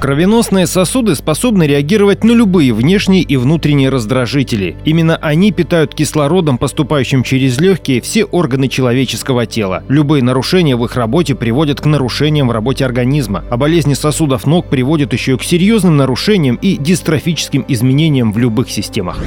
Кровеносные сосуды способны реагировать на любые внешние и внутренние раздражители. Именно они питают кислородом, поступающим через легкие, все органы человеческого тела. Любые нарушения в их работе приводят к нарушениям в работе организма, а болезни сосудов ног приводят еще и к серьезным нарушениям и дистрофическим изменениям в любых системах.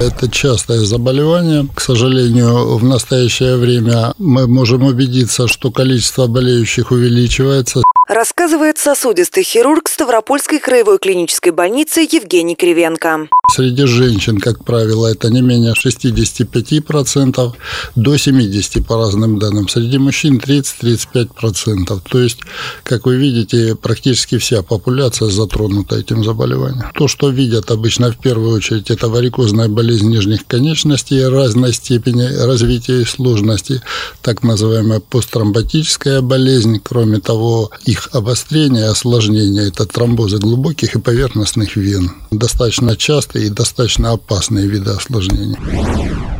Это частое заболевание. К сожалению, в настоящее время мы можем убедиться, что количество болеющих увеличивается рассказывает сосудистый хирург Ставропольской краевой клинической больницы Евгений Кривенко. Среди женщин, как правило, это не менее 65% до 70% по разным данным. Среди мужчин 30-35%. То есть, как вы видите, практически вся популяция затронута этим заболеванием. То, что видят обычно в первую очередь, это варикозная болезнь нижних конечностей разной степени развития и сложности, так называемая посттромботическая болезнь. Кроме того, их обострение и осложнение – это тромбозы глубоких и поверхностных вен. Достаточно часто и достаточно опасные виды осложнений.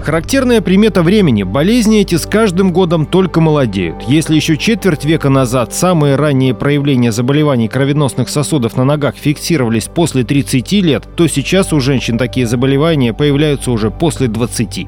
Характерная примета времени – болезни эти с каждым годом только молодеют. Если еще четверть века назад самые ранние проявления заболеваний кровеносных сосудов на ногах фиксировались после 30 лет, то сейчас у женщин такие заболевания появляются уже после 20.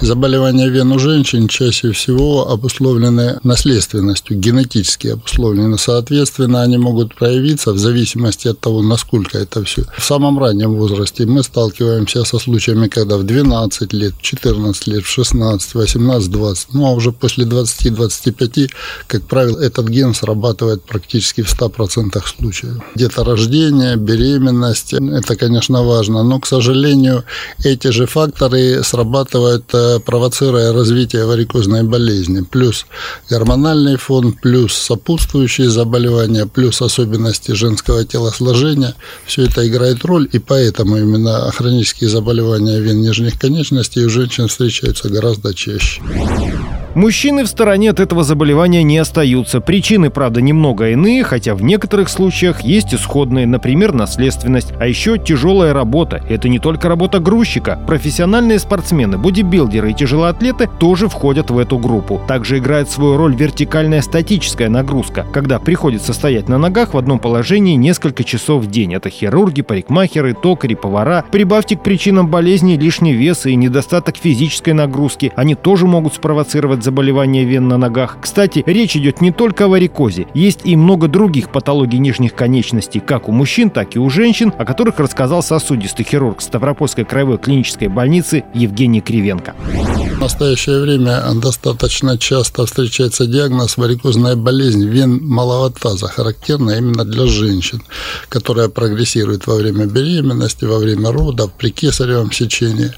Заболевания вен у женщин чаще всего обусловлены наследственностью, генетически обусловлены. Соответственно, они могут проявиться в зависимости от того, насколько это все. В самом раннем возрасте мы сталкиваемся со случаями, когда в 12 лет, 14 лет, в 16, 18, 20, ну а уже после 20-25, как правило, этот ген срабатывает практически в 100% случаев. Где-то рождение, беременность, это, конечно, важно, но, к сожалению, эти же факторы срабатывают э, провоцируя развитие варикозной болезни, плюс гормональный фон, плюс сопутствующие заболевания, плюс особенности женского телосложения. Все это играет роль, и поэтому именно хронические заболевания вен нижних конечностей у женщин встречаются гораздо чаще. Мужчины в стороне от этого заболевания не остаются. Причины, правда, немного иные, хотя в некоторых случаях есть исходные, например, наследственность. А еще тяжелая работа. Это не только работа грузчика. Профессиональные спортсмены, бодибилдеры и тяжелоатлеты тоже входят в эту группу. Также играет свою роль вертикальная статическая нагрузка, когда приходится стоять на ногах в одном положении несколько часов в день. Это хирурги, парикмахеры, токари, повара. Прибавьте к причинам болезни лишний вес и недостаток физической нагрузки. Они тоже могут спровоцировать заболевания вен на ногах. Кстати, речь идет не только о варикозе. Есть и много других патологий нижних конечностей, как у мужчин, так и у женщин, о которых рассказал сосудистый хирург Ставропольской краевой клинической больницы Евгений Кривенко. В настоящее время достаточно часто встречается диагноз варикозная болезнь вен малого таза, характерная именно для женщин, которая прогрессирует во время беременности, во время родов, при кесаревом сечении.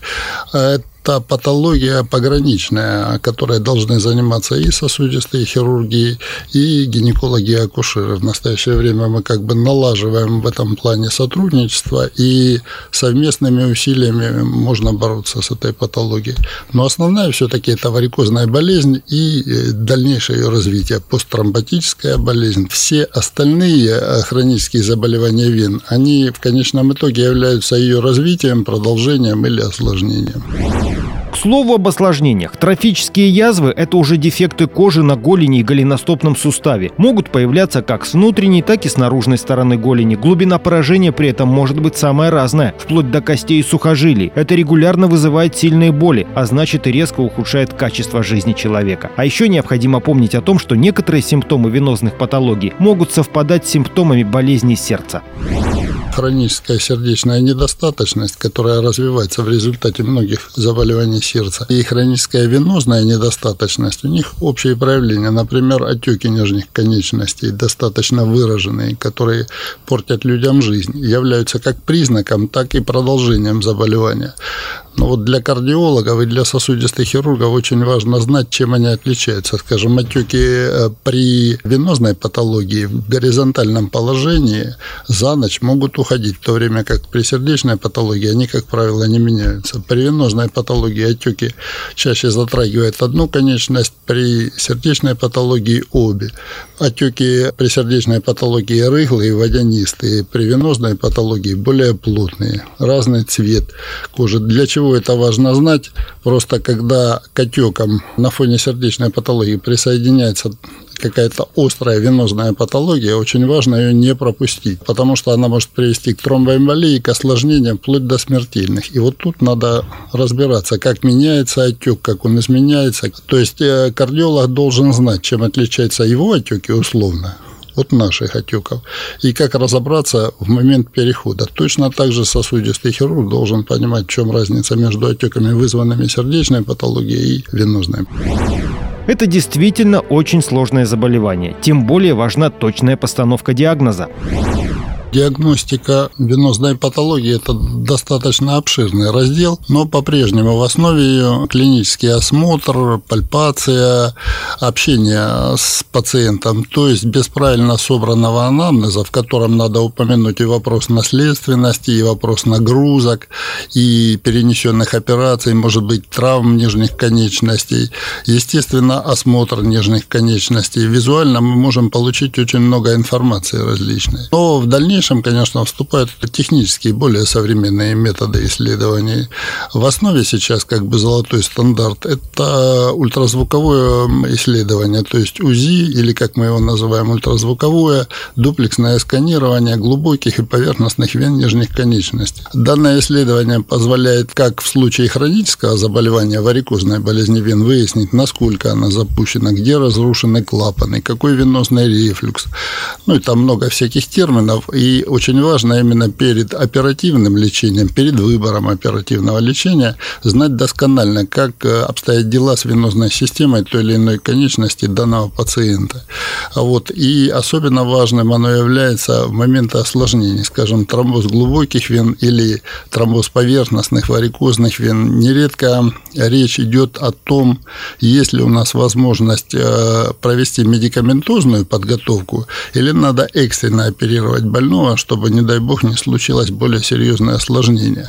Та патология пограничная, которой должны заниматься и сосудистые хирурги, и гинекологи, и акушеры. В настоящее время мы как бы налаживаем в этом плане сотрудничество, и совместными усилиями можно бороться с этой патологией. Но основная все-таки это варикозная болезнь и э, дальнейшее ее развитие, посттромботическая болезнь. Все остальные э, хронические заболевания вен, они в конечном итоге являются ее развитием, продолжением или осложнением. К слову об осложнениях. Трофические язвы – это уже дефекты кожи на голени и голеностопном суставе. Могут появляться как с внутренней, так и с наружной стороны голени. Глубина поражения при этом может быть самая разная, вплоть до костей и сухожилий. Это регулярно вызывает сильные боли, а значит и резко ухудшает качество жизни человека. А еще необходимо помнить о том, что некоторые симптомы венозных патологий могут совпадать с симптомами болезни сердца хроническая сердечная недостаточность, которая развивается в результате многих заболеваний сердца, и хроническая венозная недостаточность, у них общие проявления, например, отеки нижних конечностей, достаточно выраженные, которые портят людям жизнь, являются как признаком, так и продолжением заболевания. Но вот для кардиологов и для сосудистых хирургов очень важно знать, чем они отличаются. Скажем, отеки э, при венозной патологии в горизонтальном положении за ночь могут уходить, в то время как при сердечной патологии они, как правило, не меняются. При венозной патологии отеки чаще затрагивают одну конечность, при сердечной патологии – обе. Отеки при сердечной патологии рыхлые, водянистые, при венозной патологии более плотные, разный цвет кожи. Для чего это важно знать? Просто когда к отекам на фоне сердечной патологии присоединяется какая-то острая венозная патология, очень важно ее не пропустить, потому что она может привести к тромбоэмболии, к осложнениям, вплоть до смертельных. И вот тут надо разбираться, как меняется отек, как он изменяется. То есть э, кардиолог должен знать, чем отличаются его отеки условно от наших отеков. И как разобраться в момент перехода. Точно так же сосудистый хирург должен понимать, в чем разница между отеками, вызванными сердечной патологией и венозной. Это действительно очень сложное заболевание. Тем более важна точная постановка диагноза. Диагностика венозной патологии – это достаточно обширный раздел, но по-прежнему в основе ее клинический осмотр, пальпация, общение с пациентом, то есть без правильно собранного анамнеза, в котором надо упомянуть и вопрос наследственности, и вопрос нагрузок, и перенесенных операций, может быть, травм нижних конечностей, естественно, осмотр нижних конечностей. Визуально мы можем получить очень много информации различной. Но в дальнейшем дальнейшем, конечно, вступают технические, более современные методы исследований. В основе сейчас как бы золотой стандарт – это ультразвуковое исследование, то есть УЗИ, или как мы его называем, ультразвуковое дуплексное сканирование глубоких и поверхностных вен нижних конечностей. Данное исследование позволяет, как в случае хронического заболевания варикозной болезни вен, выяснить, насколько она запущена, где разрушены клапаны, какой венозный рефлюкс. Ну и там много всяких терминов. И и очень важно именно перед оперативным лечением, перед выбором оперативного лечения знать досконально, как э, обстоят дела с венозной системой той или иной конечности данного пациента. Вот. И особенно важным оно является в моменты осложнений, скажем, тромбоз глубоких вен или тромбоз поверхностных варикозных вен. Нередко речь идет о том, есть ли у нас возможность э, провести медикаментозную подготовку или надо экстренно оперировать больного больного, чтобы, не дай бог, не случилось более серьезное осложнение.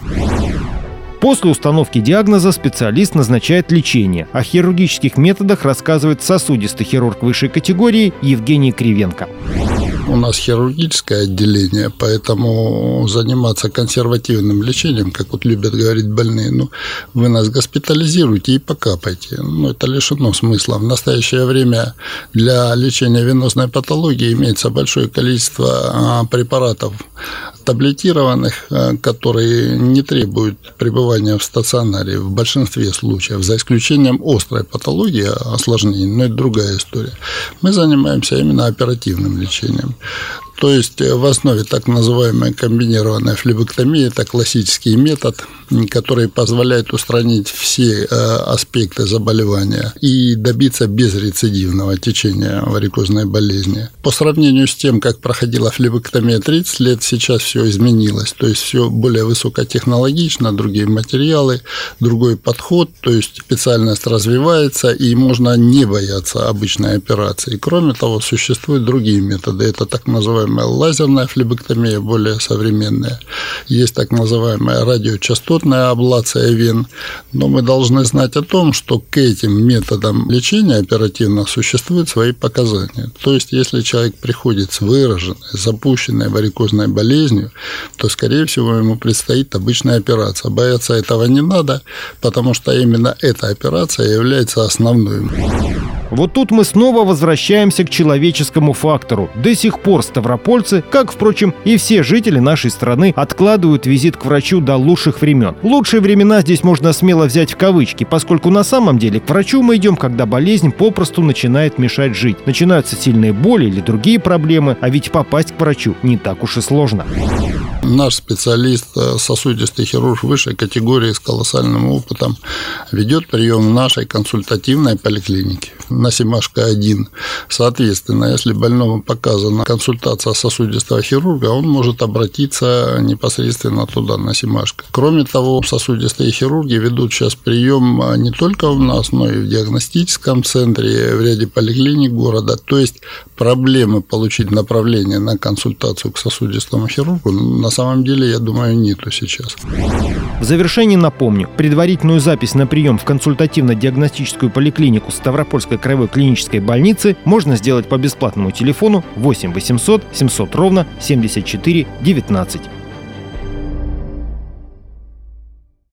После установки диагноза специалист назначает лечение. О хирургических методах рассказывает сосудистый хирург высшей категории Евгений Кривенко. У нас хирургическое отделение, поэтому заниматься консервативным лечением, как вот любят говорить больные, ну, вы нас госпитализируете и покапайте. Ну, это лишено смысла. В настоящее время для лечения венозной патологии имеется большое количество а, препаратов таблетированных, а, которые не требуют пребывания в стационаре в большинстве случаев, за исключением острой патологии, осложнений, но это другая история. Мы занимаемся именно оперативным лечением. То есть э, в основе так называемая комбинированная флебоктомия – это классический метод, который позволяет устранить все э, аспекты заболевания и добиться безрецидивного течения варикозной болезни. По сравнению с тем, как проходила флебоктомия 30 лет, сейчас все изменилось. То есть все более высокотехнологично, другие материалы, другой подход, то есть специальность развивается, и можно не бояться обычной операции. Кроме того, существуют другие методы. Это так называемые называемая лазерная флебоктомия, более современная. Есть так называемая радиочастотная аблация вен. Но мы должны знать о том, что к этим методам лечения оперативно существуют свои показания. То есть, если человек приходит с выраженной, запущенной варикозной болезнью, то, скорее всего, ему предстоит обычная операция. Бояться этого не надо, потому что именно эта операция является основной. Вот тут мы снова возвращаемся к человеческому фактору. До сих пор ставропольцы, как, впрочем, и все жители нашей страны, откладывают визит к врачу до лучших времен. Лучшие времена здесь можно смело взять в кавычки, поскольку на самом деле к врачу мы идем, когда болезнь попросту начинает мешать жить. Начинаются сильные боли или другие проблемы, а ведь попасть к врачу не так уж и сложно. Наш специалист, э, сосудистый хирург высшей категории с колоссальным опытом, ведет прием в нашей консультативной поликлинике на Семашко 1. Соответственно, если больному показана консультация сосудистого хирурга, он может обратиться непосредственно туда, на Семашко. Кроме того, сосудистые хирурги ведут сейчас прием а, не только у нас, но и в диагностическом центре, в ряде поликлиник города. То есть проблемы получить направление на консультацию к сосудистому хирургу на самом деле, я думаю, нету сейчас. В завершении напомню, предварительную запись на прием в консультативно-диагностическую поликлинику Ставропольской краевой клинической больницы можно сделать по бесплатному телефону 8 800 700 ровно 74 19.